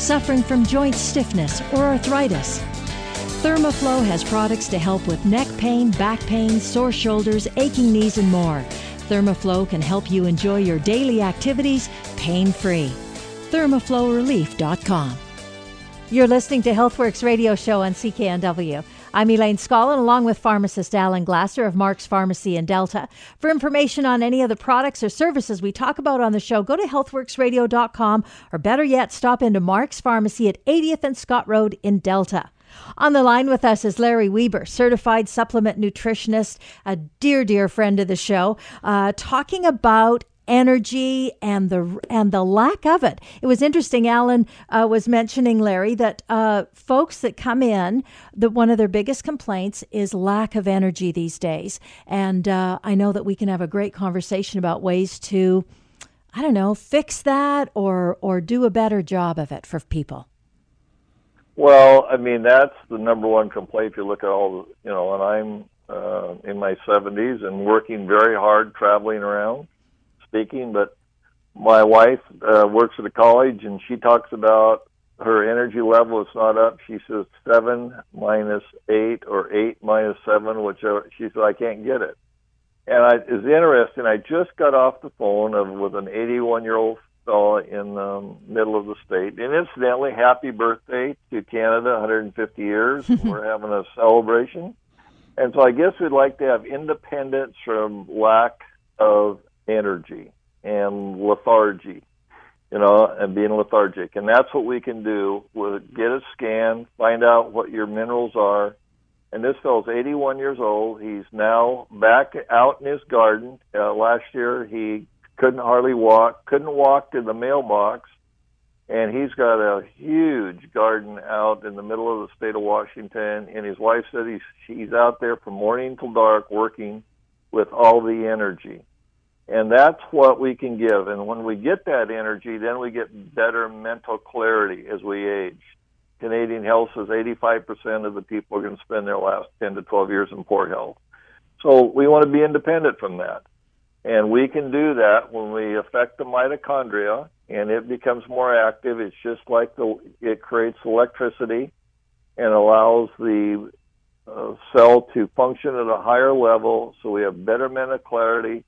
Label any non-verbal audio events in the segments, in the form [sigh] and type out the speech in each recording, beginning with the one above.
Suffering from joint stiffness or arthritis. Thermoflow has products to help with neck pain, back pain, sore shoulders, aching knees, and more. Thermoflow can help you enjoy your daily activities pain free. ThermoflowRelief.com. You're listening to Healthworks radio show on CKNW. I'm Elaine Scollin, along with pharmacist Alan Glasser of Mark's Pharmacy in Delta. For information on any of the products or services we talk about on the show, go to healthworksradio.com or better yet, stop into Mark's Pharmacy at 80th and Scott Road in Delta. On the line with us is Larry Weber, certified supplement nutritionist, a dear, dear friend of the show, uh, talking about energy and the and the lack of it. It was interesting. Alan uh, was mentioning Larry that uh, folks that come in, that one of their biggest complaints is lack of energy these days. And uh, I know that we can have a great conversation about ways to, I don't know, fix that or or do a better job of it for people. Well, I mean that's the number one complaint. If you look at all, the, you know, and I'm uh, in my 70s and working very hard, traveling around speaking, but my wife uh, works at a college and she talks about her energy level is not up. She says seven minus eight or eight minus seven, whichever. She said I can't get it. And I, it's interesting. I just got off the phone of, with an 81 year old fellow in the middle of the state. And incidentally, happy birthday to Canada, 150 years. [laughs] We're having a celebration. And so I guess we'd like to have independence from lack of energy and lethargy, you know, and being lethargic. And that's what we can do with get a scan, find out what your minerals are. And this fellow's 81 years old. He's now back out in his garden. Uh, last year he couldn't hardly walk, couldn't walk to the mailbox. And he's got a huge garden out in the middle of the state of Washington. And his wife said he's, he's out there from morning till dark working with all the energy. And that's what we can give. And when we get that energy, then we get better mental clarity as we age. Canadian Health says 85% of the people are going to spend their last 10 to 12 years in poor health. So we want to be independent from that. And we can do that when we affect the mitochondria and it becomes more active. It's just like the, it creates electricity and allows the uh, cell to function at a higher level. So we have better mental clarity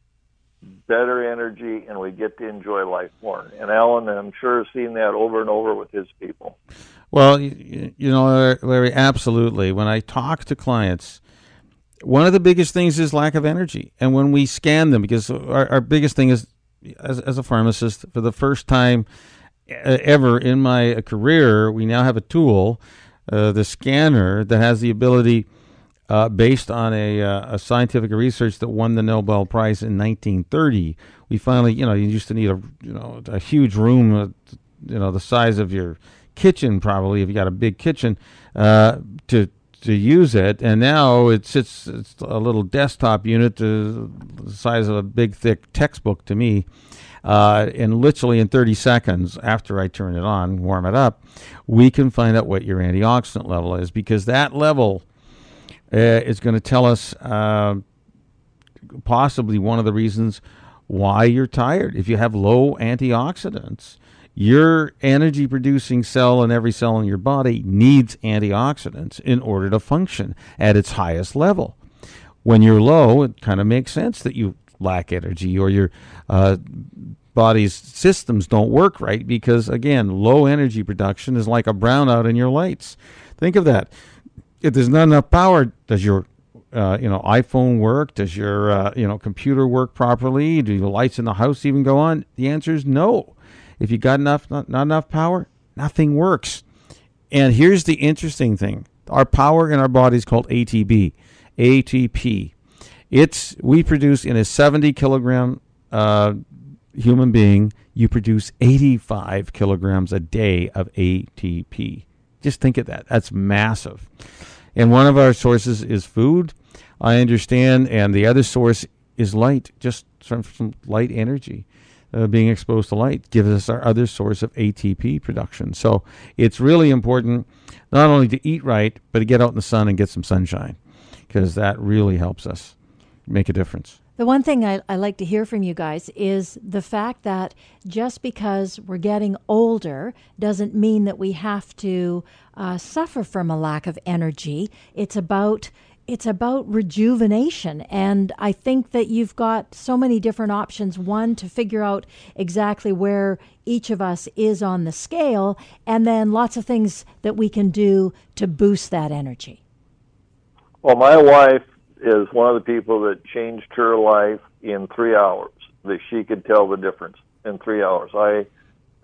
better energy, and we get to enjoy life more. And Alan, I'm sure, has seen that over and over with his people. Well, you, you know, Larry, absolutely. When I talk to clients, one of the biggest things is lack of energy. And when we scan them, because our, our biggest thing is, as, as a pharmacist, for the first time ever in my career, we now have a tool, uh, the scanner, that has the ability – uh, based on a, uh, a scientific research that won the Nobel Prize in 1930. We finally, you know, you used to need a you know a huge room, uh, you know, the size of your kitchen probably if you got a big kitchen uh, to to use it. And now it sits it's a little desktop unit the size of a big thick textbook to me. Uh, and literally in 30 seconds after I turn it on, warm it up, we can find out what your antioxidant level is because that level uh, is going to tell us uh, possibly one of the reasons why you're tired. If you have low antioxidants, your energy producing cell and every cell in your body needs antioxidants in order to function at its highest level. When you're low, it kind of makes sense that you lack energy or your uh, body's systems don't work right because, again, low energy production is like a brownout in your lights. Think of that if there's not enough power, does your uh, you know iPhone work? Does your uh, you know computer work properly? Do the lights in the house even go on? The answer is no. If you got enough not, not enough power, nothing works. And here's the interesting thing: our power in our body is called ATP. ATP. It's we produce in a 70 kilogram uh, human being. you produce 85 kilograms a day of ATP. Just think of that. That's massive. And one of our sources is food, I understand, and the other source is light, just from, light energy. Uh, being exposed to light gives us our other source of ATP production. So it's really important not only to eat right, but to get out in the sun and get some sunshine because that really helps us make a difference. The one thing I, I, like to hear from you guys is the fact that just because we're getting older doesn't mean that we have to uh, suffer from a lack of energy. It's about it's about rejuvenation. And i think that you've got so many different options. One to figure out exactly where each of us is on the scale and then lots of things that we can do to boost that energy. Well my wife is one of the people that changed her life in three hours. That she could tell the difference in three hours. I,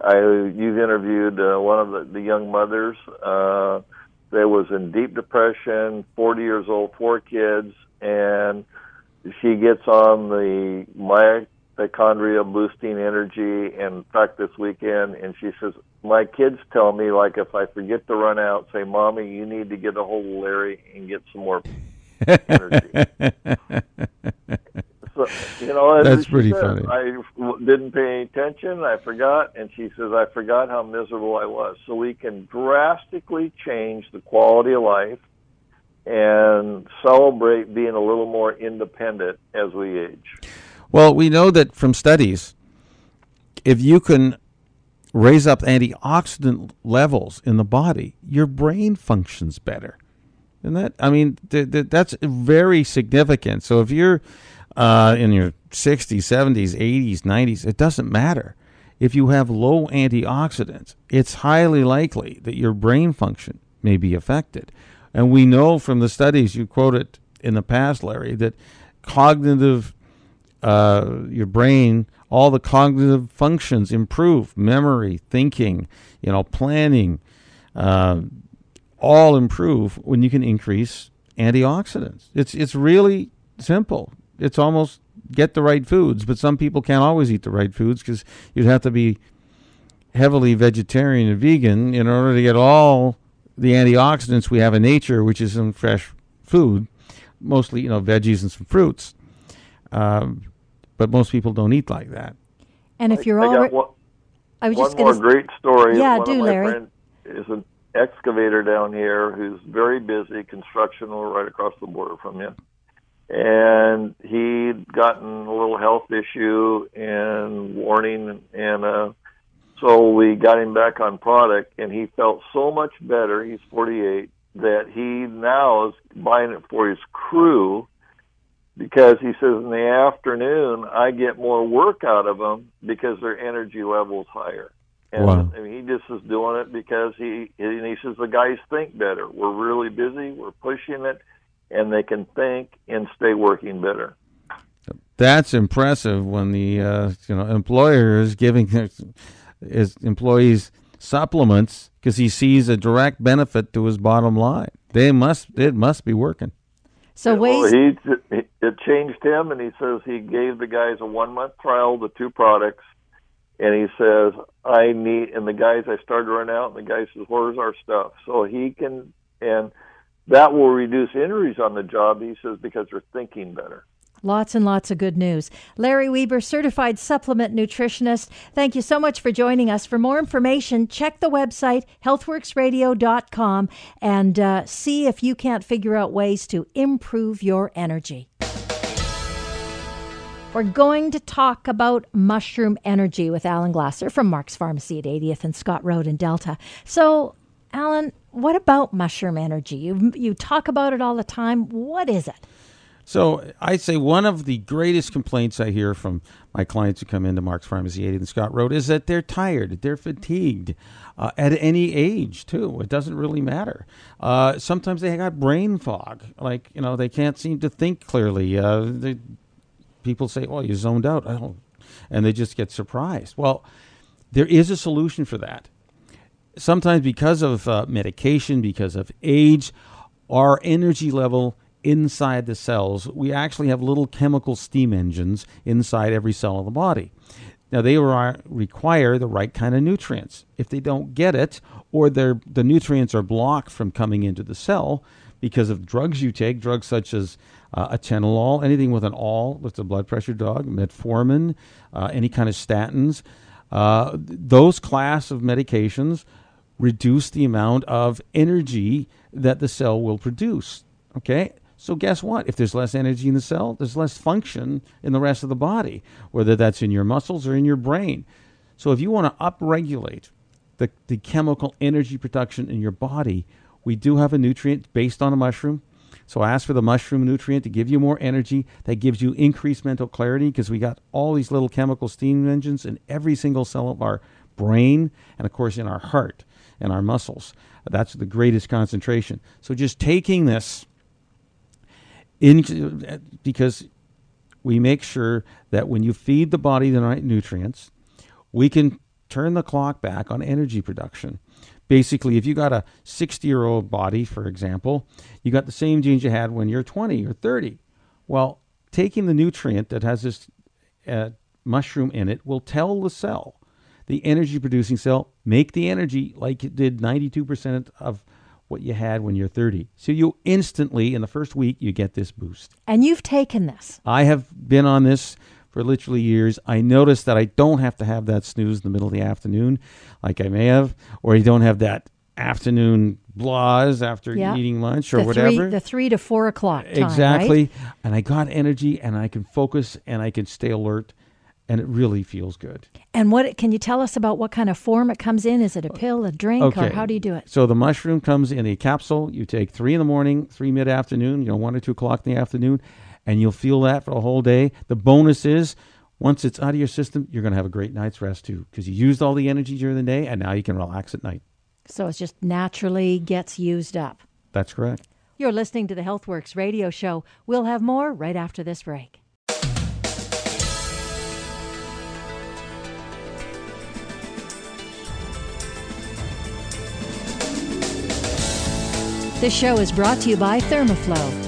I you've interviewed uh, one of the, the young mothers uh, that was in deep depression, 40 years old, four kids, and she gets on the mitochondria boosting energy. And in fact, this weekend, and she says, my kids tell me like if I forget to run out, say, "Mommy, you need to get a hold of Larry and get some more energy. [laughs] so, you know, that's pretty said, funny. I didn't pay any attention. I forgot, and she says I forgot how miserable I was. So we can drastically change the quality of life and celebrate being a little more independent as we age. Well, we know that from studies, if you can raise up antioxidant levels in the body, your brain functions better. And that, I mean, th- th- that's very significant. So if you're uh, in your 60s, 70s, 80s, 90s, it doesn't matter. If you have low antioxidants, it's highly likely that your brain function may be affected. And we know from the studies you quoted in the past, Larry, that cognitive, uh, your brain, all the cognitive functions improve memory, thinking, you know, planning, uh, all improve when you can increase antioxidants. It's it's really simple. It's almost get the right foods, but some people can't always eat the right foods because you'd have to be heavily vegetarian and vegan in order to get all the antioxidants we have in nature, which is in fresh food, mostly you know veggies and some fruits. Um, but most people don't eat like that. And if you're all, I was just going to. one more s- great story. Yeah, one do Larry. Is an excavator down here who's very busy, construction right across the border from you. And he'd gotten a little health issue and warning, and uh, so we got him back on product, and he felt so much better. He's 48 that he now is buying it for his crew because he says in the afternoon I get more work out of them because their energy level is higher. And wow. I mean, he just is doing it because he and he says the guys think better. We're really busy. We're pushing it, and they can think and stay working better. That's impressive when the uh, you know employer is giving [laughs] his employees supplements because he sees a direct benefit to his bottom line. They must it must be working. So yeah, ways well, he it changed him, and he says he gave the guys a one month trial, the two products, and he says, I need, and the guys, I started running out, and the guy says, where's our stuff? So he can, and that will reduce injuries on the job, he says, because they're thinking better. Lots and lots of good news. Larry Weber, certified supplement nutritionist. Thank you so much for joining us. For more information, check the website, healthworksradio.com, and uh, see if you can't figure out ways to improve your energy. We're going to talk about mushroom energy with Alan Glasser from Mark's Pharmacy at 80th and Scott Road in Delta. So, Alan, what about mushroom energy? You, you talk about it all the time. What is it? So I'd say one of the greatest complaints I hear from my clients who come into Mark's Pharmacy 80th and Scott Road is that they're tired, they're fatigued uh, at any age too. It doesn't really matter. Uh, sometimes they got brain fog, like you know they can't seem to think clearly. Uh, they people say, "Well, you zoned out," oh, and they just get surprised. Well, there is a solution for that. Sometimes, because of uh, medication, because of age, our energy level inside the cells, we actually have little chemical steam engines inside every cell of the body. Now they require the right kind of nutrients. If they don't get it, or the nutrients are blocked from coming into the cell because of drugs you take, drugs such as uh, atenolol, anything with an all, that's a blood pressure dog, metformin, uh, any kind of statins, uh, those class of medications reduce the amount of energy that the cell will produce. Okay? So guess what? If there's less energy in the cell, there's less function in the rest of the body, whether that's in your muscles or in your brain. So if you want to upregulate the, the chemical energy production in your body, we do have a nutrient based on a mushroom. So I ask for the mushroom nutrient to give you more energy. That gives you increased mental clarity because we got all these little chemical steam engines in every single cell of our brain and, of course, in our heart and our muscles. That's the greatest concentration. So just taking this in, because we make sure that when you feed the body the right nutrients, we can turn the clock back on energy production. Basically, if you got a 60 year old body, for example, you got the same genes you had when you're 20 or 30. Well, taking the nutrient that has this uh, mushroom in it will tell the cell, the energy producing cell, make the energy like it did 92% of what you had when you're 30. So you instantly, in the first week, you get this boost. And you've taken this. I have been on this for literally years. I noticed that I don't have to have that snooze in the middle of the afternoon like I may have, or you don't have that afternoon blahs after yeah. eating lunch or the whatever. Three, the three to four o'clock time, Exactly. Right? And I got energy and I can focus and I can stay alert and it really feels good. And what can you tell us about what kind of form it comes in? Is it a pill, a drink, okay. or how do you do it? So the mushroom comes in a capsule. You take three in the morning, three mid afternoon, you know, one or two o'clock in the afternoon, and you'll feel that for a whole day. The bonus is once it's out of your system, you're going to have a great night's rest too, because you used all the energy during the day, and now you can relax at night. So it just naturally gets used up. That's correct. You're listening to the HealthWorks radio show. We'll have more right after this break. This show is brought to you by Thermoflow.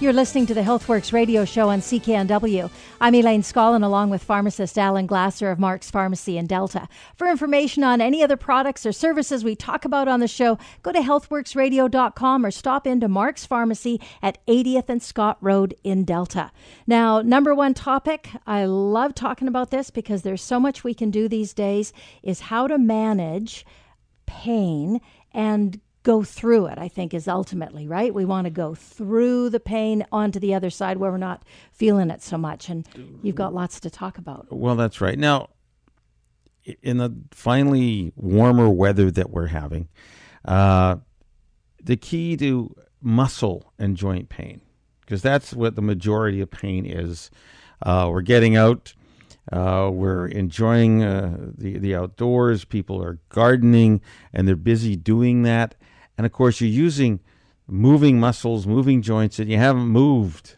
You're listening to the HealthWorks radio show on CKNW. I'm Elaine Scollin, along with pharmacist Alan Glasser of Mark's Pharmacy in Delta. For information on any other products or services we talk about on the show, go to healthworksradio.com or stop into Mark's Pharmacy at 80th and Scott Road in Delta. Now, number one topic, I love talking about this because there's so much we can do these days, is how to manage pain and go through it, I think, is ultimately, right? We want to go through the pain onto the other side where we're not feeling it so much. And you've got lots to talk about. Well, that's right. Now, in the finally warmer weather that we're having, uh, the key to muscle and joint pain, because that's what the majority of pain is. Uh, we're getting out. Uh, we're enjoying uh, the the outdoors. People are gardening, and they're busy doing that. And of course, you're using moving muscles, moving joints that you haven't moved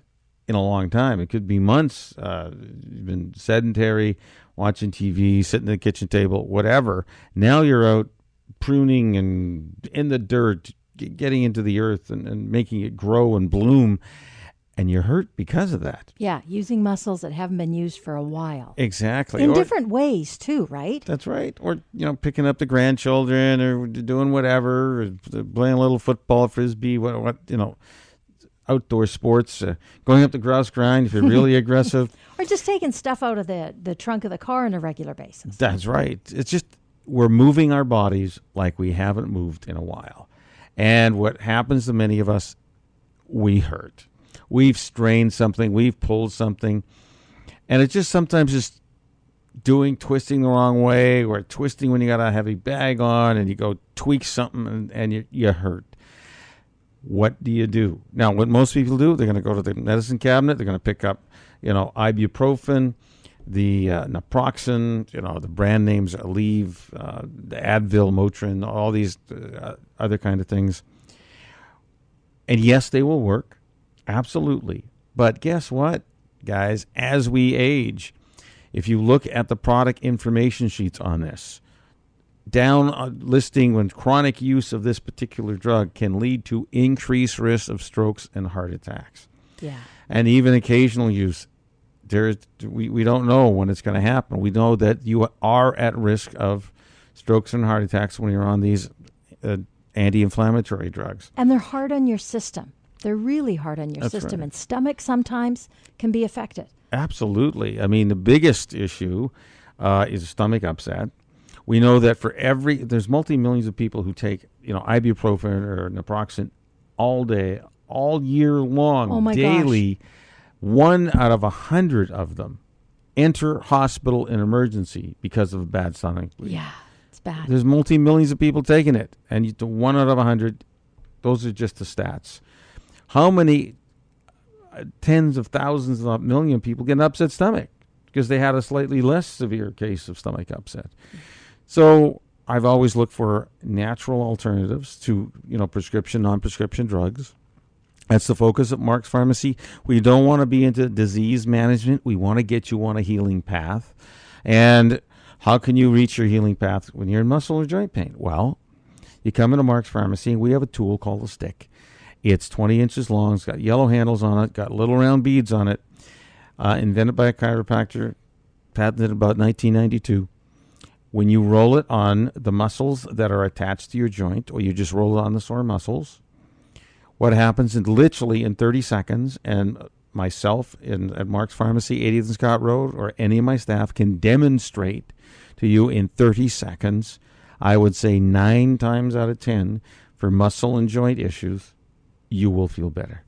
in a long time. It could be months. Uh, you've been sedentary, watching TV, sitting at the kitchen table, whatever. Now you're out pruning and in the dirt, getting into the earth and, and making it grow and bloom and you're hurt because of that. Yeah, using muscles that haven't been used for a while. Exactly. In or, different ways too, right? That's right. Or you know, picking up the grandchildren or doing whatever, or playing a little football, frisbee, what, what you know, outdoor sports, uh, going up the grouse grind if you're [laughs] really aggressive, or just taking stuff out of the the trunk of the car on a regular basis. That's right. It's just we're moving our bodies like we haven't moved in a while. And what happens to many of us, we hurt we've strained something, we've pulled something, and it's just sometimes just doing twisting the wrong way or twisting when you got a heavy bag on and you go tweak something and, and you, you hurt. What do you do? Now, what most people do, they're going to go to the medicine cabinet, they're going to pick up, you know, ibuprofen, the uh, naproxen, you know, the brand names Aleve, uh, the Advil, Motrin, all these uh, other kind of things. And yes, they will work. Absolutely. But guess what? guys, as we age. If you look at the product information sheets on this, down uh, listing when chronic use of this particular drug can lead to increased risk of strokes and heart attacks. Yeah. And even occasional use. There is, we, we don't know when it's going to happen. We know that you are at risk of strokes and heart attacks when you're on these uh, anti-inflammatory drugs. And they're hard on your system. They're really hard on your That's system, right. and stomach sometimes can be affected. Absolutely. I mean, the biggest issue uh, is stomach upset. We know that for every there's multi millions of people who take you know ibuprofen or naproxen all day, all year long, Oh daily. One out of a hundred of them enter hospital in emergency because of a bad stomach. bleed. Yeah, it's bad. There's multi millions of people taking it, and you, one out of a hundred. Those are just the stats. How many uh, tens of thousands of million people get an upset stomach because they had a slightly less severe case of stomach upset? So I've always looked for natural alternatives to you know prescription, non-prescription drugs. That's the focus at Mark's Pharmacy. We don't want to be into disease management. We want to get you on a healing path. And how can you reach your healing path when you're in muscle or joint pain? Well, you come into Mark's Pharmacy we have a tool called a stick. It's 20 inches long. It's got yellow handles on it, got little round beads on it. Uh, invented by a chiropractor, patented about 1992. When you roll it on the muscles that are attached to your joint, or you just roll it on the sore muscles, what happens in literally in 30 seconds, and myself in at Mark's Pharmacy, 80th and Scott Road, or any of my staff can demonstrate to you in 30 seconds. I would say nine times out of 10 for muscle and joint issues, you will feel better.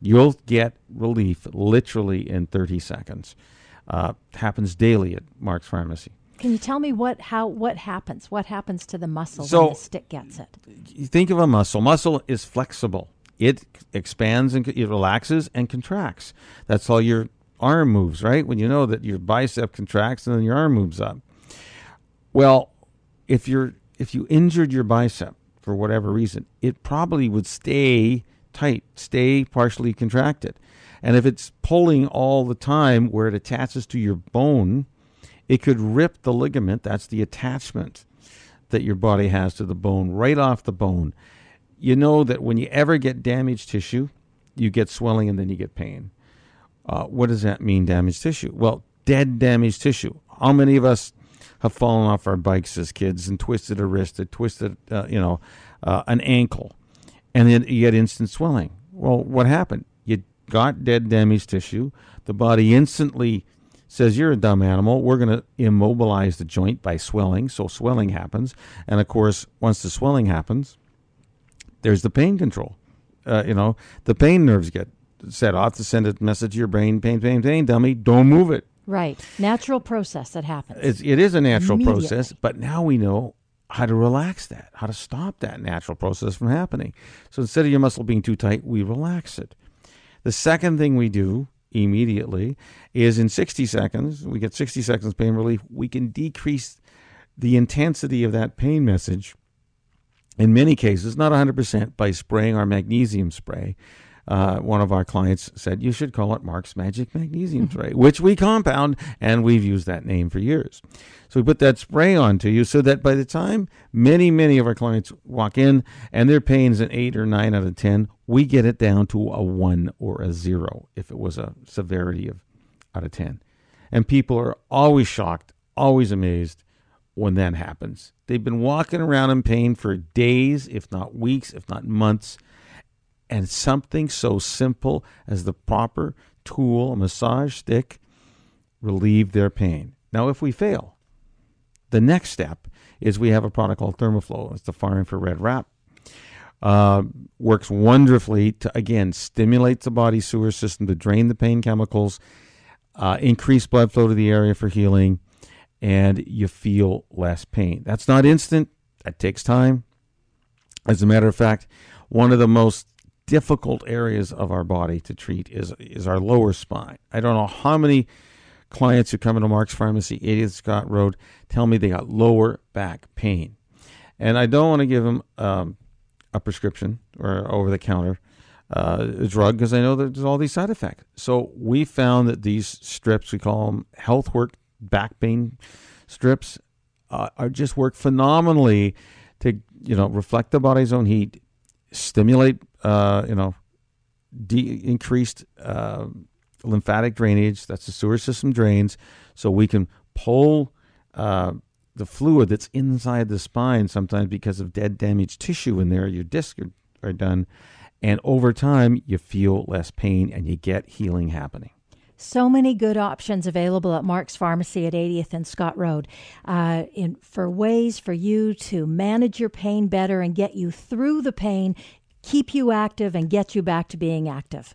You'll get relief literally in 30 seconds. Uh, happens daily at Mark's Pharmacy. Can you tell me what how what happens? What happens to the muscle So- when the stick gets it? you think of a muscle. Muscle is flexible. It expands and it relaxes and contracts. That's how your arm moves, right? When you know that your bicep contracts and then your arm moves up. Well, if you're if you injured your bicep for whatever reason, it probably would stay tight, stay partially contracted. And if it's pulling all the time where it attaches to your bone, it could rip the ligament, that's the attachment that your body has to the bone, right off the bone. You know that when you ever get damaged tissue, you get swelling and then you get pain. Uh, what does that mean, damaged tissue? Well, dead damaged tissue. How many of us have fallen off our bikes as kids and twisted a wrist, or twisted, uh, you know, uh, an ankle, and then you get instant swelling? Well, what happened? You got dead damaged tissue. The body instantly says you're a dumb animal. We're going to immobilize the joint by swelling. So swelling happens, and of course, once the swelling happens, there's the pain control. Uh, you know, the pain nerves get set off to send a message to your brain: pain, pain, pain, dummy, don't move it. Right. Natural process that happens. It's, it is a natural process, but now we know how to relax that, how to stop that natural process from happening. So instead of your muscle being too tight, we relax it. The second thing we do immediately is in 60 seconds, we get 60 seconds pain relief, we can decrease the intensity of that pain message in many cases, not 100%, by spraying our magnesium spray. Uh, one of our clients said you should call it Mark's Magic Magnesium Spray, which we compound, and we've used that name for years. So we put that spray onto you so that by the time many, many of our clients walk in and their pain's an eight or nine out of 10, we get it down to a one or a zero if it was a severity of out of 10. And people are always shocked, always amazed when that happens. They've been walking around in pain for days, if not weeks, if not months. And something so simple as the proper tool, a massage stick, relieve their pain. Now, if we fail, the next step is we have a product called Thermoflow. It's the far infrared wrap. Uh, works wonderfully to, again, stimulate the body sewer system to drain the pain chemicals, uh, increase blood flow to the area for healing, and you feel less pain. That's not instant, that takes time. As a matter of fact, one of the most difficult areas of our body to treat is is our lower spine. I don't know how many clients who come into Mark's Pharmacy, 80th Scott Road, tell me they got lower back pain, and I don't want to give them um, a prescription or over the counter uh, drug because I know there's all these side effects. So we found that these strips, we call them health work back pain strips, uh, are just work phenomenally to you know reflect the body's own heat, stimulate uh, you know de- increased uh, lymphatic drainage. That's the sewer system drains, so we can pull uh, the fluid that's inside the spine. Sometimes because of dead, damaged tissue in there, your discs are, are done, and over time you feel less pain and you get healing happening. So many good options available at Mark's Pharmacy at 80th and Scott Road uh, in, for ways for you to manage your pain better and get you through the pain, keep you active, and get you back to being active.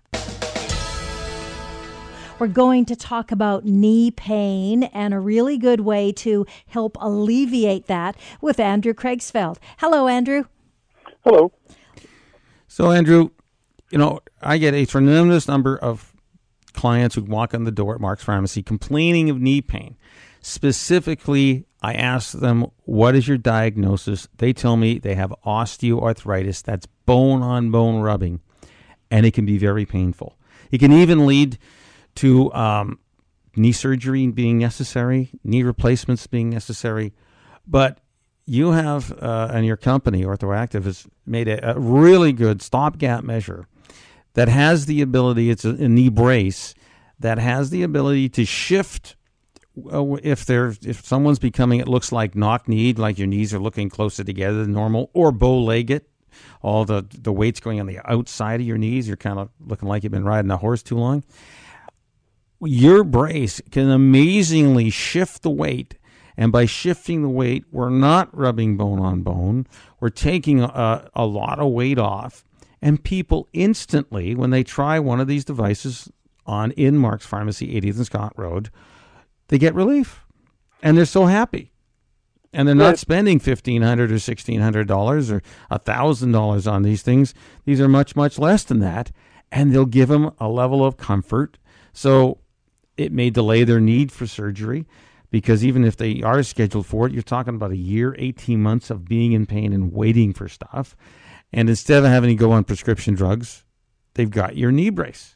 We're going to talk about knee pain and a really good way to help alleviate that with Andrew Craigsfeld. Hello, Andrew. Hello. So, Andrew, you know, I get a tremendous number of clients who walk in the door at Mark's Pharmacy complaining of knee pain. Specifically, I ask them, What is your diagnosis? They tell me they have osteoarthritis. That's bone on bone rubbing, and it can be very painful. It can even lead to um, knee surgery being necessary, knee replacements being necessary. But you have, uh, and your company, OrthoActive, has made a, a really good stopgap measure that has the ability, it's a, a knee brace that has the ability to shift uh, if there if someone's becoming it looks like knock kneed like your knees are looking closer together than normal or bow legged all the the weight's going on the outside of your knees. You're kind of looking like you've been riding a horse too long. Your brace can amazingly shift the weight. And by shifting the weight we're not rubbing bone on bone. We're taking a, a lot of weight off. And people instantly, when they try one of these devices on in Mark's Pharmacy, 80th and Scott Road, they get relief, and they're so happy, and they're not spending fifteen hundred or sixteen hundred dollars or a thousand dollars on these things. These are much much less than that, and they'll give them a level of comfort. So it may delay their need for surgery because even if they are scheduled for it, you're talking about a year, 18 months of being in pain and waiting for stuff. And instead of having to go on prescription drugs, they've got your knee brace.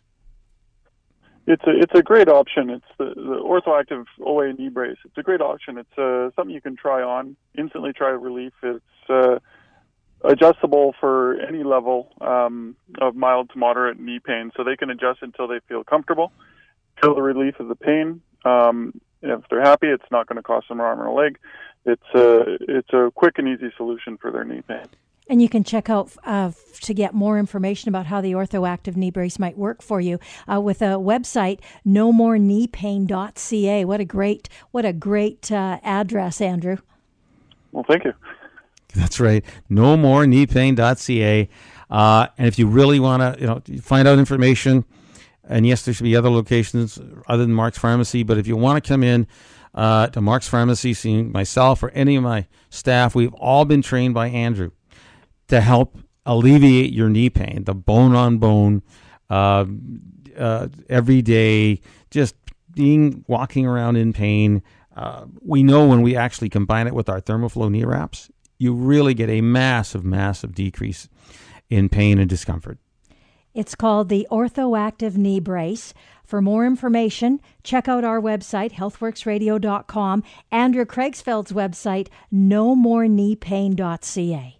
It's a it's a great option. It's the, the OrthoActive OA knee brace. It's a great option. It's uh, something you can try on instantly. Try relief. It's uh, adjustable for any level um, of mild to moderate knee pain, so they can adjust until they feel comfortable, feel the relief of the pain. Um, if they're happy, it's not going to cost them an arm or a leg. It's a it's a quick and easy solution for their knee pain. And you can check out uh, to get more information about how the OrthoActive knee brace might work for you uh, with a website, nomore-kneepain.ca. What a great, what a great uh, address, Andrew. Well, thank you. That's right. Nomore-kneepain.ca. Uh, and if you really want to, you know, find out information, and yes, there should be other locations other than Mark's Pharmacy, but if you want to come in uh, to Mark's Pharmacy, seeing myself or any of my staff, we've all been trained by Andrew to help alleviate your knee pain, the bone on bone, uh, uh, every day, just being walking around in pain. Uh, we know when we actually combine it with our Thermoflow knee wraps, you really get a massive, massive decrease in pain and discomfort. It's called the OrthoActive Knee Brace. For more information, check out our website, healthworksradio.com, Andrew Craigsfeld's website, nomore-kneepain.ca.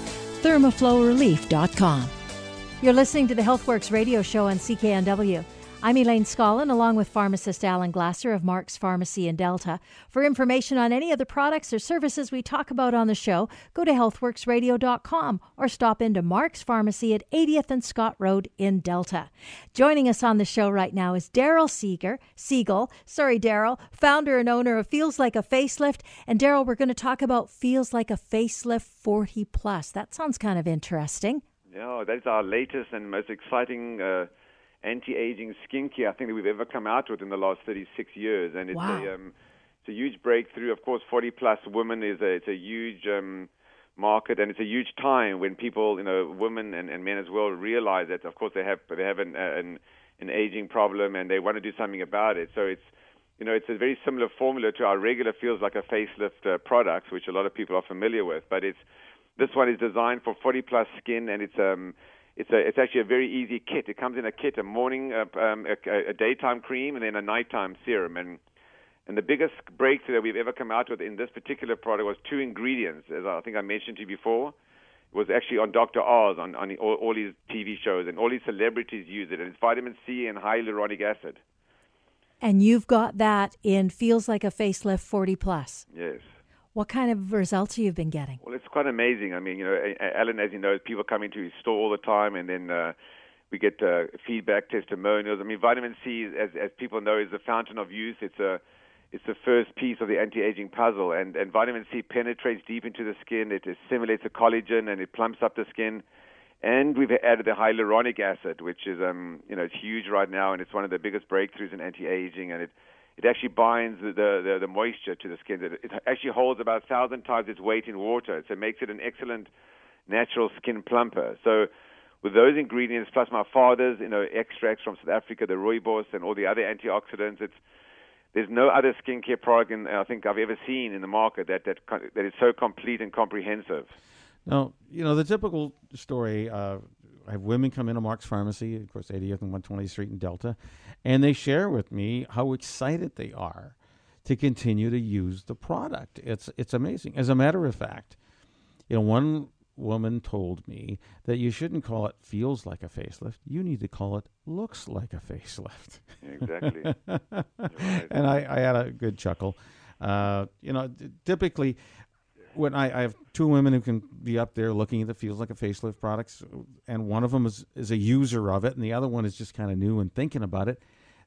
thermoflowrelief.com. You're listening to the HealthWorks radio show on CKNW. I'm Elaine Scollin, along with pharmacist Alan Glasser of Mark's Pharmacy in Delta. For information on any of the products or services we talk about on the show, go to healthworksradio.com or stop into Mark's Pharmacy at 80th and Scott Road in Delta. Joining us on the show right now is Daryl Seeger, Siegel, sorry, Daryl, founder and owner of Feels Like a Facelift. And Daryl, we're going to talk about Feels Like a Facelift 40 Plus. That sounds kind of interesting. Yeah, that's our latest and most exciting. Uh anti-aging skincare I think that we've ever come out with in the last 36 years, and it's Wow. a um, it's a huge breakthrough. Of course, 40 plus women is a it's a huge um, market, and it's a huge time when people, you know, women and, and men as well, realize that of course they have they have an an, an aging problem and they want to do something about it. So it's you know, it's a very similar formula to our regular feels like a facelift uh, products, which a lot of people are familiar with. But it's this one is designed for 40 plus skin, and it's um, it's a it's actually a very easy kit. It comes in a kit: a morning, uh, um, a, a daytime cream, and then a nighttime serum. And and the biggest breakthrough that we've ever come out with in this particular product was two ingredients, as I think I mentioned to you before. It was actually on Dr. Oz on, on all, all his TV shows, and all these celebrities use it. And it's vitamin C and hyaluronic acid. And you've got that in Feels Like a Facelift 40 Plus. Yes. What kind of results have you been getting? Well, it's quite amazing. I mean, you know, Alan, as you know, people come into his store all the time, and then uh, we get uh, feedback, testimonials. I mean, vitamin C, as as people know, is the fountain of youth. It's a it's the first piece of the anti-aging puzzle, and and vitamin C penetrates deep into the skin. It assimilates the collagen, and it plumps up the skin. And we've added the hyaluronic acid, which is um you know it's huge right now, and it's one of the biggest breakthroughs in anti-aging, and it it actually binds the, the, the moisture to the skin. It, actually holds about a thousand times its weight in water, so it makes it an excellent natural skin plumper. So with those ingredients, plus my father's, you know, extracts from South Africa, the rooibos and all the other antioxidants, it's there's no other skincare product in, I think I've ever seen in the market that that that is so complete and comprehensive. Now, you know, the typical story uh, I have women come into Mark's Pharmacy, of course, 80th and 120th Street in Delta, and they share with me how excited they are to continue to use the product. It's it's amazing. As a matter of fact, you know, one woman told me that you shouldn't call it feels like a facelift. You need to call it looks like a facelift. Exactly. [laughs] right. and I, I had a good chuckle. Uh, you know, t- typically when I, I have two women who can be up there looking at the feels like a facelift products, and one of them is, is a user of it, and the other one is just kind of new and thinking about it.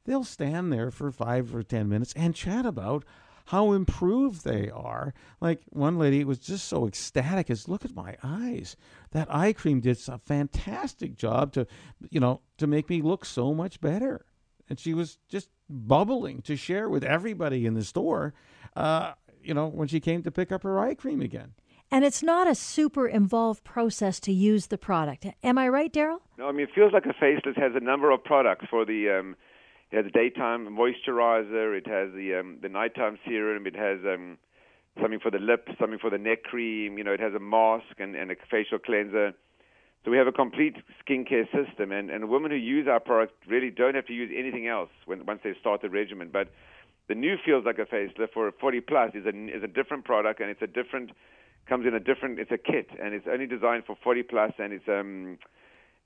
They'll stand there for five or ten minutes and chat about how improved they are. Like one lady was just so ecstatic as look at my eyes. That eye cream did a fantastic job to you know, to make me look so much better. And she was just bubbling to share with everybody in the store, uh, you know, when she came to pick up her eye cream again. And it's not a super involved process to use the product. Am I right, Daryl? No, I mean, it feels like a facelift has a number of products for the. Um, it has a daytime moisturizer. It has the um, the nighttime serum. It has um, something for the lips, something for the neck cream. You know, it has a mask and, and a facial cleanser. So we have a complete skincare system, and, and women who use our product really don't have to use anything else when once they start the regimen. But the new feels like a facelift for 40 plus is a is a different product, and it's a different comes in a different. It's a kit, and it's only designed for 40 plus, and it's um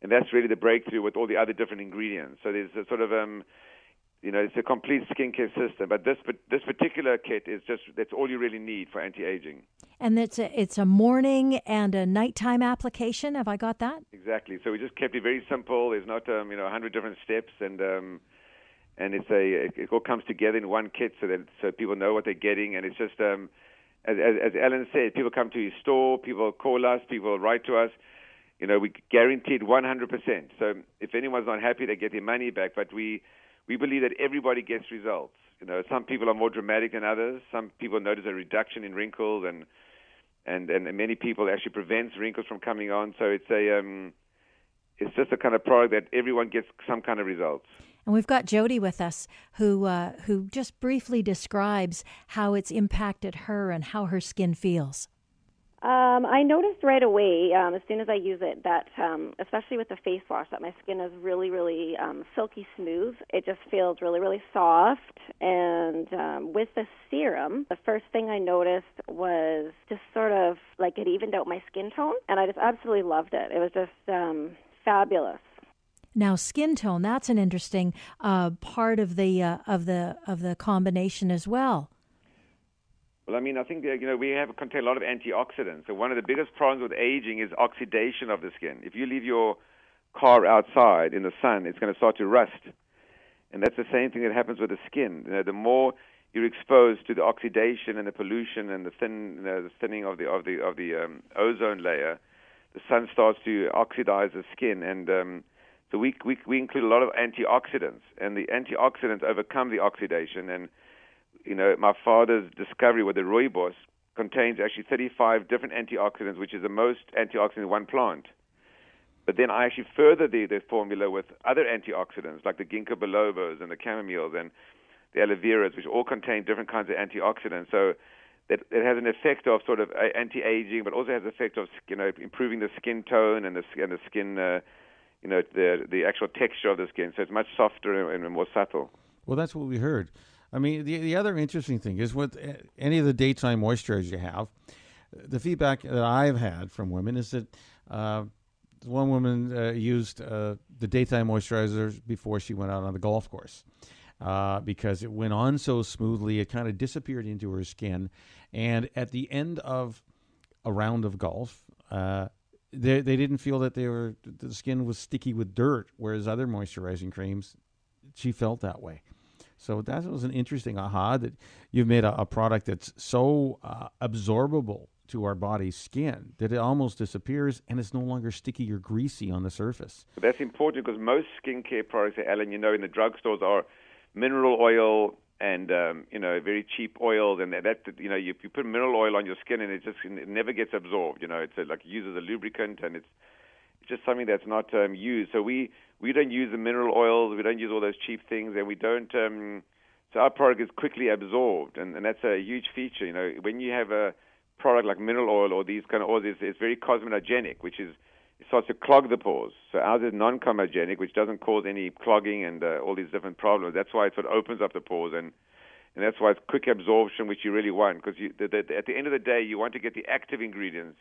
and that's really the breakthrough with all the other different ingredients. So there's a sort of um you know, it's a complete skincare system. But this but this particular kit is just that's all you really need for anti-aging. And it's a, it's a morning and a nighttime application. Have I got that? Exactly. So we just kept it very simple. There's not um, you know a hundred different steps, and um, and it's a it, all comes together in one kit, so that so people know what they're getting, and it's just um, as, as as Alan said, people come to his store, people call us, people write to us. You know, we guaranteed 100%. So if anyone's not happy, they get their money back. But we we believe that everybody gets results. You know, some people are more dramatic than others. Some people notice a reduction in wrinkles, and and and many people actually prevents wrinkles from coming on. So it's a um, it's just a kind of product that everyone gets some kind of results. And we've got Jody with us, who uh, who just briefly describes how it's impacted her and how her skin feels. Um, I noticed right away, um, as soon as I use it, that um, especially with the face wash, that my skin is really, really um, silky smooth. It just feels really, really soft. And um, with the serum, the first thing I noticed was just sort of like it evened out my skin tone, and I just absolutely loved it. It was just um, fabulous. Now, skin tone, that's an interesting uh, part of the uh, of the of the combination as well. Well, I mean, I think you know we have contain a lot of antioxidants. So one of the biggest problems with aging is oxidation of the skin. If you leave your car outside in the sun, it's going to start to rust, and that's the same thing that happens with the skin. You know, the more you're exposed to the oxidation and the pollution and the thin, you know, the thinning of the of the of the um, ozone layer, the sun starts to oxidize the skin, and um, So we, we we include a lot of antioxidants, and the antioxidants overcome the oxidation. And you know, my father's discovery with the rooibos contains actually 35 different antioxidants, which is the most antioxidant in one plant. But then I actually further the, the formula with other antioxidants like the ginkgo bilobas and the chamomiles and the aloe veras, which all contain different kinds of antioxidants. So that it has an effect of sort of anti-aging, but also has an effect of you know improving the skin tone and the and the skin, uh, you know, the the actual texture of the skin. So it's much softer and, more subtle. Well, that's what we heard. I mean, the the other interesting thing is with uh, any of the daytime moisturizers you have, the feedback that I've had from women is that. Uh, one woman uh, used uh, the daytime moisturizers before she went out on the golf course uh, because it went on so smoothly. It kind of disappeared into her skin. And at the end of a round of golf, uh, they, they didn't feel that they were the skin was sticky with dirt, whereas other moisturizing creams, she felt that way. So that was an interesting aha that you've made a, a product that's so uh, absorbable to our body's skin that it almost disappears and it's no longer sticky or greasy on the surface. That's important because most skincare products, Alan, you know, in the drugstores are mineral oil and um, you know very cheap oils, and that, that you know you, you put mineral oil on your skin and it just it never gets absorbed. You know, it's a, like used as a lubricant, and it's it's just something that's not um, used. So we we don't use the mineral oils, we don't use all those cheap things, and we don't. Um, so our product is quickly absorbed, and, and that's a huge feature. You know, when you have a product like mineral oil or these kind of oils, it's, it's very cosmetogenic, which is it starts to clog the pores. So ours is non-comedogenic, which doesn't cause any clogging and uh, all these different problems. That's why it sort of opens up the pores, and and that's why it's quick absorption, which you really want, because you, the, the, at the end of the day, you want to get the active ingredients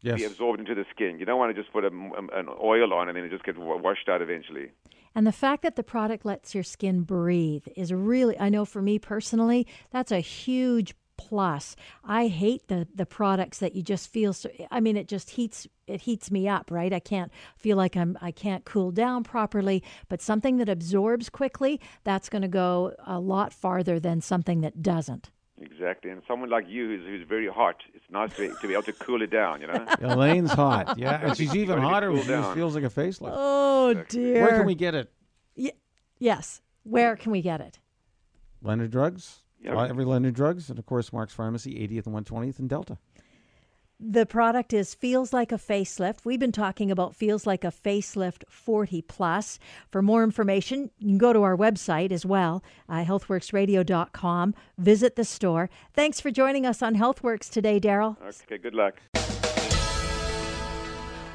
yes. be absorbed into the skin. You don't want to just put a, an oil on and then it just gets washed out eventually. And the fact that the product lets your skin breathe is really, I know for me personally, that's a huge plus. I hate the the products that you just feel so I mean it just heats it heats me up, right? I can't feel like I'm I can't cool down properly, but something that absorbs quickly, that's going to go a lot farther than something that doesn't. Exactly, and someone like you who's, who's very hot, it's nice to, to be able to cool it down. You know, [laughs] Elaine's hot, yeah, and she's [laughs] even hotter. Cool she feels like a facelift. Oh dear! Where can we get it? Y- yes, where can we get it? London Drugs. Yep. Every London Drugs, and of course, Mark's Pharmacy, 80th and 120th and Delta. The product is Feels Like a Facelift. We've been talking about Feels Like a Facelift 40 Plus. For more information, you can go to our website as well, uh, healthworksradio.com. Visit the store. Thanks for joining us on HealthWorks today, Daryl. Okay, good luck.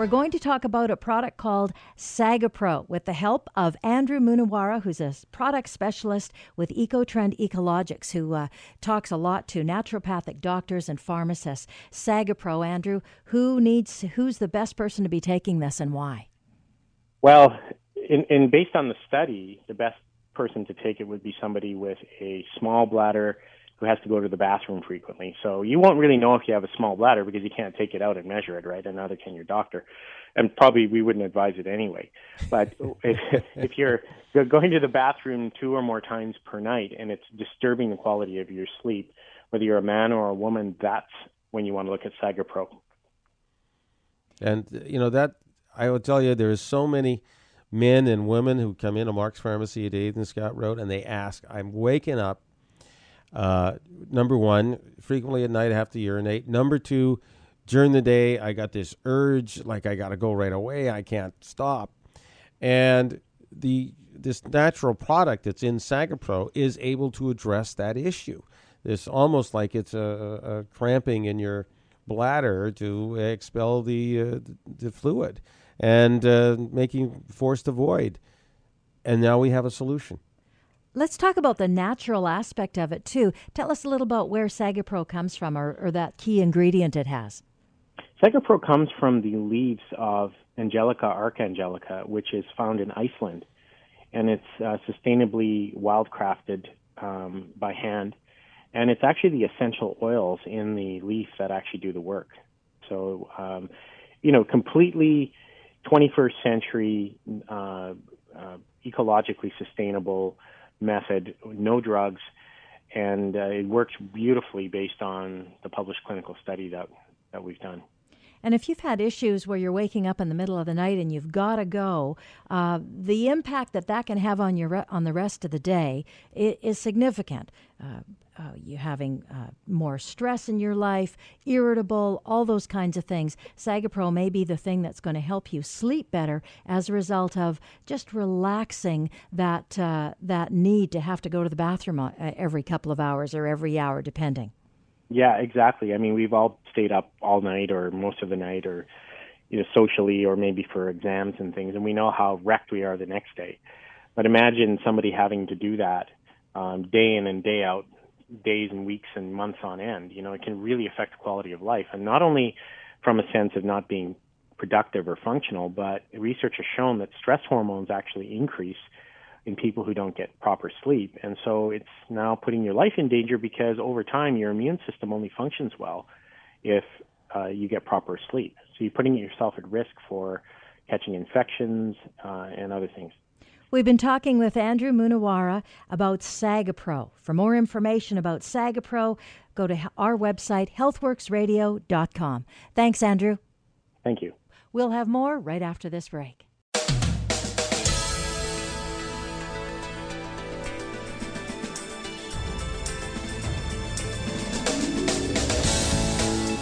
We're going to talk about a product called Sagapro with the help of Andrew Munawara, who's a product specialist with EcoTrend Ecologics, who uh, talks a lot to naturopathic doctors and pharmacists. Sagapro, Andrew, who needs, who's the best person to be taking this and why? Well, in, in based on the study, the best person to take it would be somebody with a small bladder who has to go to the bathroom frequently. So you won't really know if you have a small bladder because you can't take it out and measure it, right? And neither can your doctor. And probably we wouldn't advise it anyway. But [laughs] if, if you're going to the bathroom two or more times per night and it's disturbing the quality of your sleep, whether you're a man or a woman, that's when you want to look at Sagapro. And you know that I will tell you, there's so many men and women who come into Mark's Pharmacy at 8th and Scott Road and they ask, "I'm waking up uh, number one, frequently at night I have to urinate. Number two, during the day I got this urge, like I got to go right away. I can't stop. And the this natural product that's in Sagapro is able to address that issue. It's almost like it's a, a cramping in your bladder to expel the uh, the fluid and uh, making forced a void. And now we have a solution. Let's talk about the natural aspect of it too. Tell us a little about where Sagapro comes from or, or that key ingredient it has. Sagapro comes from the leaves of Angelica archangelica, which is found in Iceland. And it's uh, sustainably wildcrafted um, by hand. And it's actually the essential oils in the leaf that actually do the work. So, um, you know, completely 21st century, uh, uh, ecologically sustainable method, no drugs, and uh, it works beautifully based on the published clinical study that, that we've done. And if you've had issues where you're waking up in the middle of the night and you've got to go, uh, the impact that that can have on your re- on the rest of the day is, is significant. Uh, uh, you having uh, more stress in your life, irritable, all those kinds of things. Sagapro may be the thing that's going to help you sleep better as a result of just relaxing that uh, that need to have to go to the bathroom uh, every couple of hours or every hour, depending. Yeah, exactly. I mean, we've all stayed up all night or most of the night, or you know, socially, or maybe for exams and things, and we know how wrecked we are the next day. But imagine somebody having to do that um, day in and day out days and weeks and months on end, you know, it can really affect quality of life. And not only from a sense of not being productive or functional, but research has shown that stress hormones actually increase in people who don't get proper sleep. And so it's now putting your life in danger because over time your immune system only functions well if uh, you get proper sleep. So you're putting yourself at risk for catching infections uh, and other things. We've been talking with Andrew Munawara about Sagapro. For more information about Sagapro, go to our website, healthworksradio.com. Thanks, Andrew. Thank you. We'll have more right after this break.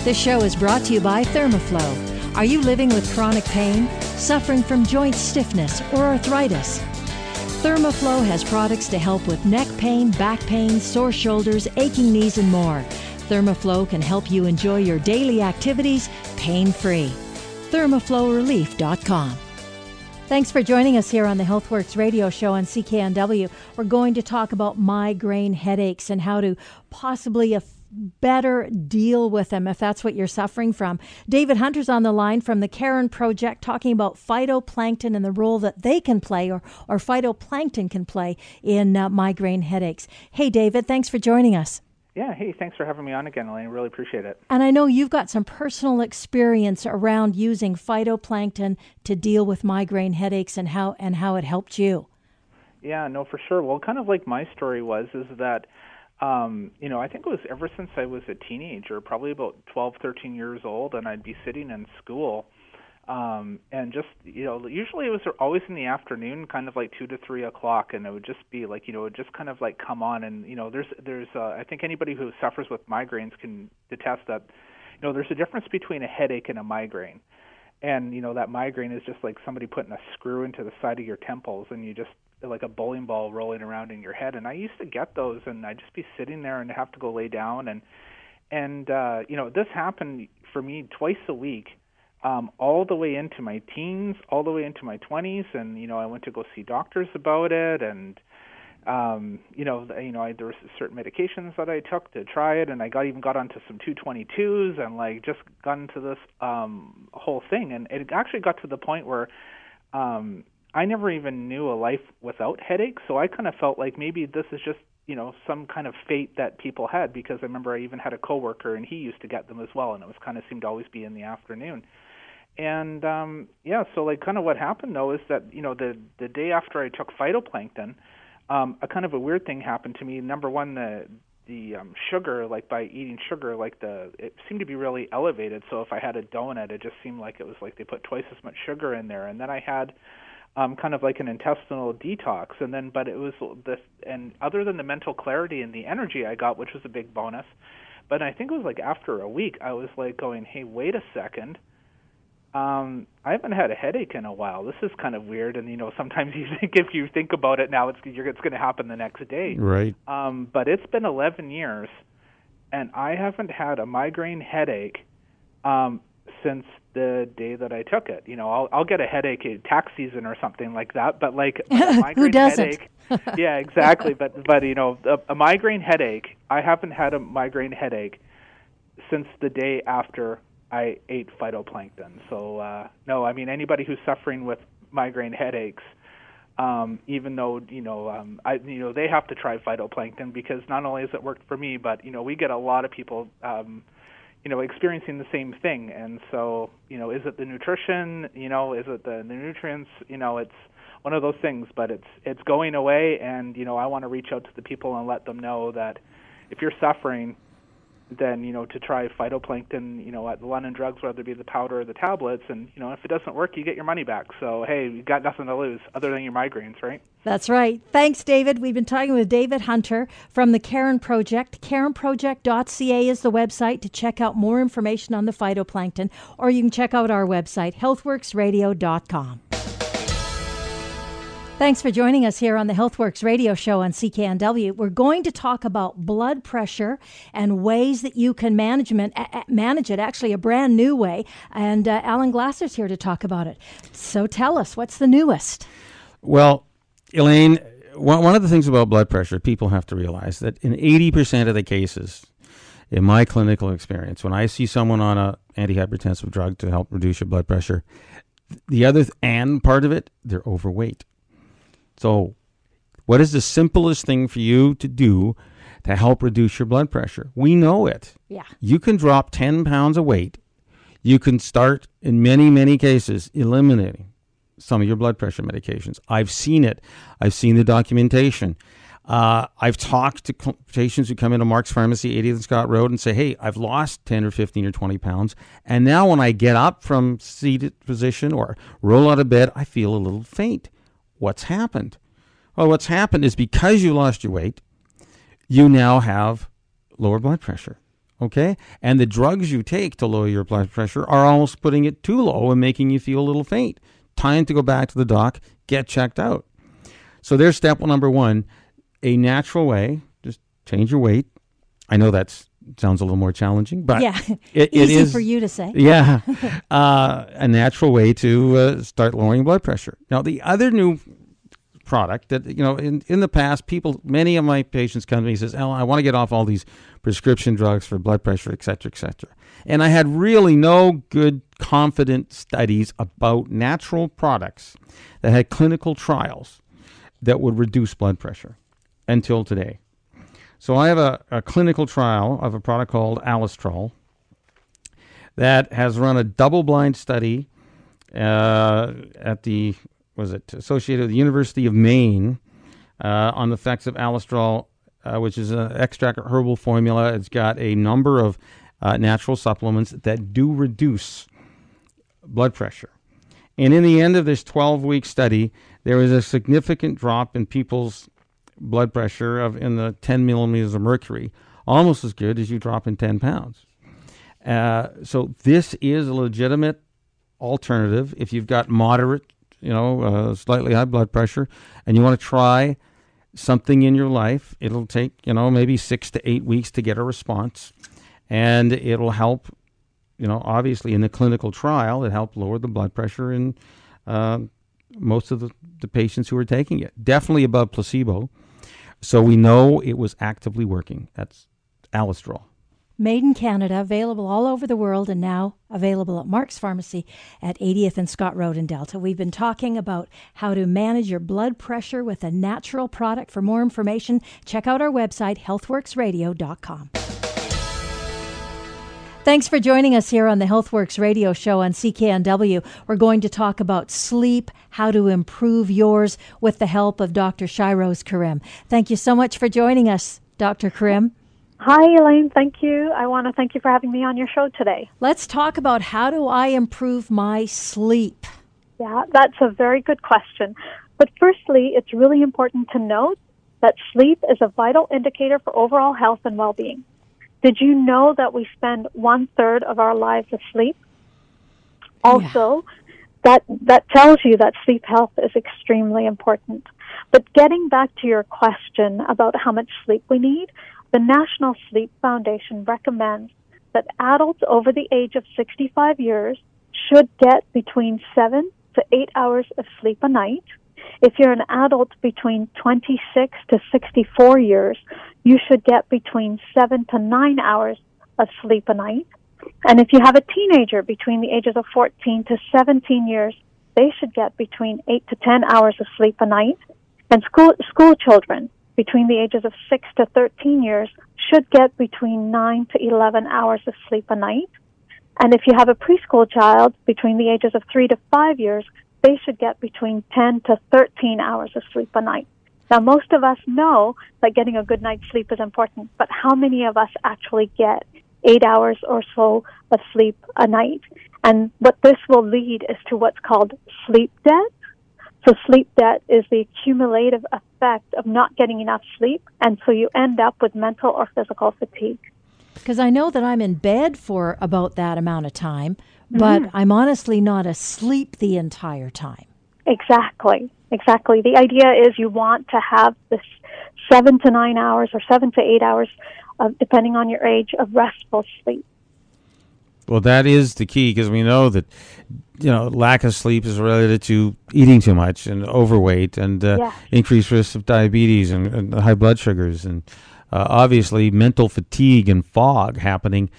This show is brought to you by Thermoflow. Are you living with chronic pain, suffering from joint stiffness, or arthritis? Thermoflow has products to help with neck pain, back pain, sore shoulders, aching knees, and more. Thermoflow can help you enjoy your daily activities pain free. ThermoflowRelief.com. Thanks for joining us here on the HealthWorks radio show on CKNW. We're going to talk about migraine headaches and how to possibly better deal with them if that's what you're suffering from. David Hunter's on the line from the Karen Project talking about phytoplankton and the role that they can play or, or phytoplankton can play in uh, migraine headaches. Hey, David, thanks for joining us. Yeah, hey, thanks for having me on again, Elaine. Really appreciate it. And I know you've got some personal experience around using phytoplankton to deal with migraine headaches and how and how it helped you. Yeah, no, for sure. Well, kind of like my story was is that um, you know, I think it was ever since I was a teenager, probably about 12, 13 years old, and I'd be sitting in school. Um, and just, you know, usually it was always in the afternoon, kind of like 2 to 3 o'clock, and it would just be like, you know, it would just kind of like come on. And, you know, there's, there's, uh, I think anybody who suffers with migraines can detest that, you know, there's a difference between a headache and a migraine. And, you know, that migraine is just like somebody putting a screw into the side of your temples, and you just like a bowling ball rolling around in your head. And I used to get those and I'd just be sitting there and have to go lay down. And and uh you know this happened for me twice a week um all the way into my teens all the way into my 20s and you know I went to go see doctors about it. And um you know you know I, there were certain medications that I took to try it. And I got even got onto some 222s and like just got into this um whole thing. And it actually got to the point where um I never even knew a life without headaches, so I kind of felt like maybe this is just you know some kind of fate that people had because I remember I even had a coworker and he used to get them as well, and it was kind of seemed to always be in the afternoon. And um yeah, so like kind of what happened though is that you know the the day after I took phytoplankton, um a kind of a weird thing happened to me. Number one, the the um sugar like by eating sugar like the it seemed to be really elevated so if i had a donut it just seemed like it was like they put twice as much sugar in there and then i had um, kind of like an intestinal detox. And then, but it was this, and other than the mental clarity and the energy I got, which was a big bonus, but I think it was like after a week, I was like going, hey, wait a second. Um, I haven't had a headache in a while. This is kind of weird, and you know, sometimes [laughs] you think if you think about it now, it's you're, it's going to happen the next day. Right. Um, but it's been 11 years, and I haven't had a migraine headache um, since the day that I took it. You know, I'll I'll get a headache at tax season or something like that, but like [laughs] a migraine Who doesn't? headache. [laughs] [laughs] yeah, exactly. But but you know, a, a migraine headache. I haven't had a migraine headache since the day after I ate phytoplankton. So uh no, I mean anybody who's suffering with migraine headaches um, even though you know um, I you know they have to try phytoplankton because not only has it worked for me, but you know we get a lot of people um, you know experiencing the same thing. And so you know is it the nutrition? You know is it the, the nutrients? You know it's one of those things but it's it's going away. And you know I want to reach out to the people and let them know that if you're suffering than you know to try phytoplankton you know at the London Drugs, whether it be the powder or the tablets. And you know if it doesn't work, you get your money back. So hey, you got nothing to lose other than your migraines, right? That's right. Thanks, David. We've been talking with David Hunter from the Karen Project. KarenProject.ca is the website to check out more information on the phytoplankton, or you can check out our website, healthworksradio.com. Thanks for joining us here on the HealthWorks radio show on CKNW. We're going to talk about blood pressure and ways that you can management, manage it, actually, a brand new way. And uh, Alan Glasser's here to talk about it. So tell us, what's the newest? Well, Elaine, one of the things about blood pressure, people have to realize that in 80% of the cases, in my clinical experience, when I see someone on a antihypertensive drug to help reduce your blood pressure, the other th- and part of it, they're overweight. So, what is the simplest thing for you to do to help reduce your blood pressure? We know it. Yeah. You can drop 10 pounds of weight. You can start, in many, many cases, eliminating some of your blood pressure medications. I've seen it, I've seen the documentation. Uh, I've talked to patients who come into Mark's Pharmacy, 80th and Scott Road, and say, "Hey, I've lost 10 or 15 or 20 pounds, and now when I get up from seated position or roll out of bed, I feel a little faint." What's happened? Well, what's happened is because you lost your weight, you now have lower blood pressure. Okay? And the drugs you take to lower your blood pressure are almost putting it too low and making you feel a little faint. Time to go back to the doc, get checked out. So there's step number one a natural way, just change your weight. I know that sounds a little more challenging, but yeah, it, easy it is for you to say. Yeah, [laughs] uh, a natural way to uh, start lowering blood pressure. Now, the other new product that you know in, in the past people many of my patients come to me and says oh, i want to get off all these prescription drugs for blood pressure et cetera et cetera and i had really no good confident studies about natural products that had clinical trials that would reduce blood pressure until today so i have a, a clinical trial of a product called Alistrol that has run a double blind study uh, at the was it associated with the University of Maine uh, on the effects of Alistrol, uh, which is an extract herbal formula. It's got a number of uh, natural supplements that do reduce blood pressure. And in the end of this 12 week study, there was a significant drop in people's blood pressure of in the 10 millimeters of mercury, almost as good as you drop in 10 pounds. Uh, so this is a legitimate alternative if you've got moderate, you know, uh, slightly high blood pressure, and you want to try something in your life. It'll take you know maybe six to eight weeks to get a response, and it'll help. You know, obviously in the clinical trial, it helped lower the blood pressure in uh, most of the, the patients who were taking it. Definitely above placebo. So we know it was actively working. That's Alistrol. Made in Canada, available all over the world, and now available at Mark's Pharmacy at 80th and Scott Road in Delta. We've been talking about how to manage your blood pressure with a natural product. For more information, check out our website, healthworksradio.com. Thanks for joining us here on the HealthWorks radio show on CKNW. We're going to talk about sleep, how to improve yours with the help of Dr. Shairoz Karim. Thank you so much for joining us, Dr. Karim. Hi, Elaine. Thank you. I want to thank you for having me on your show today. Let's talk about how do I improve my sleep? Yeah, that's a very good question. But firstly, it's really important to note that sleep is a vital indicator for overall health and well being. Did you know that we spend one third of our lives asleep? Also, yeah. that, that tells you that sleep health is extremely important. But getting back to your question about how much sleep we need, the National Sleep Foundation recommends that adults over the age of 65 years should get between 7 to 8 hours of sleep a night. If you're an adult between 26 to 64 years, you should get between 7 to 9 hours of sleep a night. And if you have a teenager between the ages of 14 to 17 years, they should get between 8 to 10 hours of sleep a night. And school, school children between the ages of 6 to 13 years should get between 9 to 11 hours of sleep a night. And if you have a preschool child between the ages of 3 to 5 years, they should get between 10 to 13 hours of sleep a night. Now, most of us know that getting a good night's sleep is important, but how many of us actually get eight hours or so of sleep a night? And what this will lead is to what's called sleep debt. So sleep debt is the cumulative effect of not getting enough sleep, and so you end up with mental or physical fatigue. Because I know that I'm in bed for about that amount of time, but Mhm. I'm honestly not asleep the entire time. Exactly. Exactly. The idea is you want to have this seven to nine hours or seven to eight hours, uh, depending on your age, of restful sleep. Well, that is the key because we know that you know lack of sleep is related to eating too much and overweight and uh, Yeah. increased risk of diabetes and, and high blood sugars and uh, obviously mental fatigue and fog happening.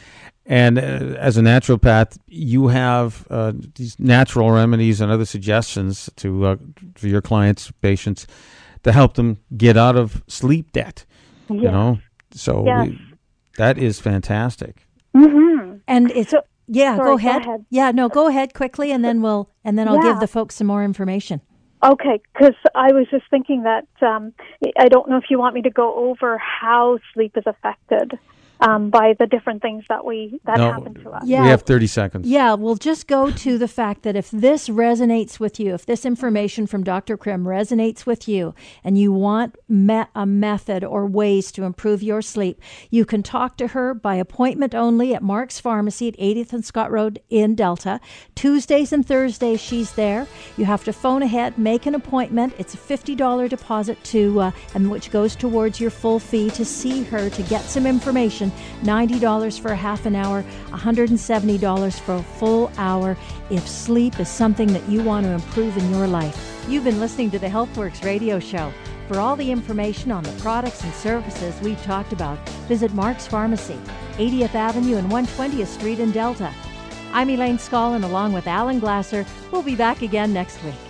And uh, as a naturopath, you have uh, these natural remedies and other suggestions to uh, for your clients, patients, to help them get out of sleep debt. You know, so Yes. we, that is fantastic. Mm-hmm. And it's yeah, sorry, go go ahead. ahead. Yeah, no, go ahead quickly, and then we'll and then I'll Yeah. give the folks some more information. Okay, because I was just thinking that um, I don't know if you want me to go over how sleep is affected um, by the different things that we that No, happen to us. Yeah. We have 30 seconds. Yeah, we'll just go to the fact that if this resonates with you, if this information from Dr. Karim resonates with you, and you want me- a method or ways to improve your sleep, you can talk to her by appointment only at Mark's Pharmacy at 80th and Scott Road in Delta. Tuesdays and Thursdays, she's there. You have to phone ahead, make an appointment. It's a $50 deposit to, uh, and which goes towards your full fee to see her to get some information. $90 for a half an hour, $170 for a full hour if sleep is something that you want to improve in your life. You've been listening to the HealthWorks radio show. For all the information on the products and services we've talked about, visit Mark's Pharmacy, 80th Avenue and 120th Street in Delta. I'm Elaine Scollin along with Alan Glasser. We'll be back again next week.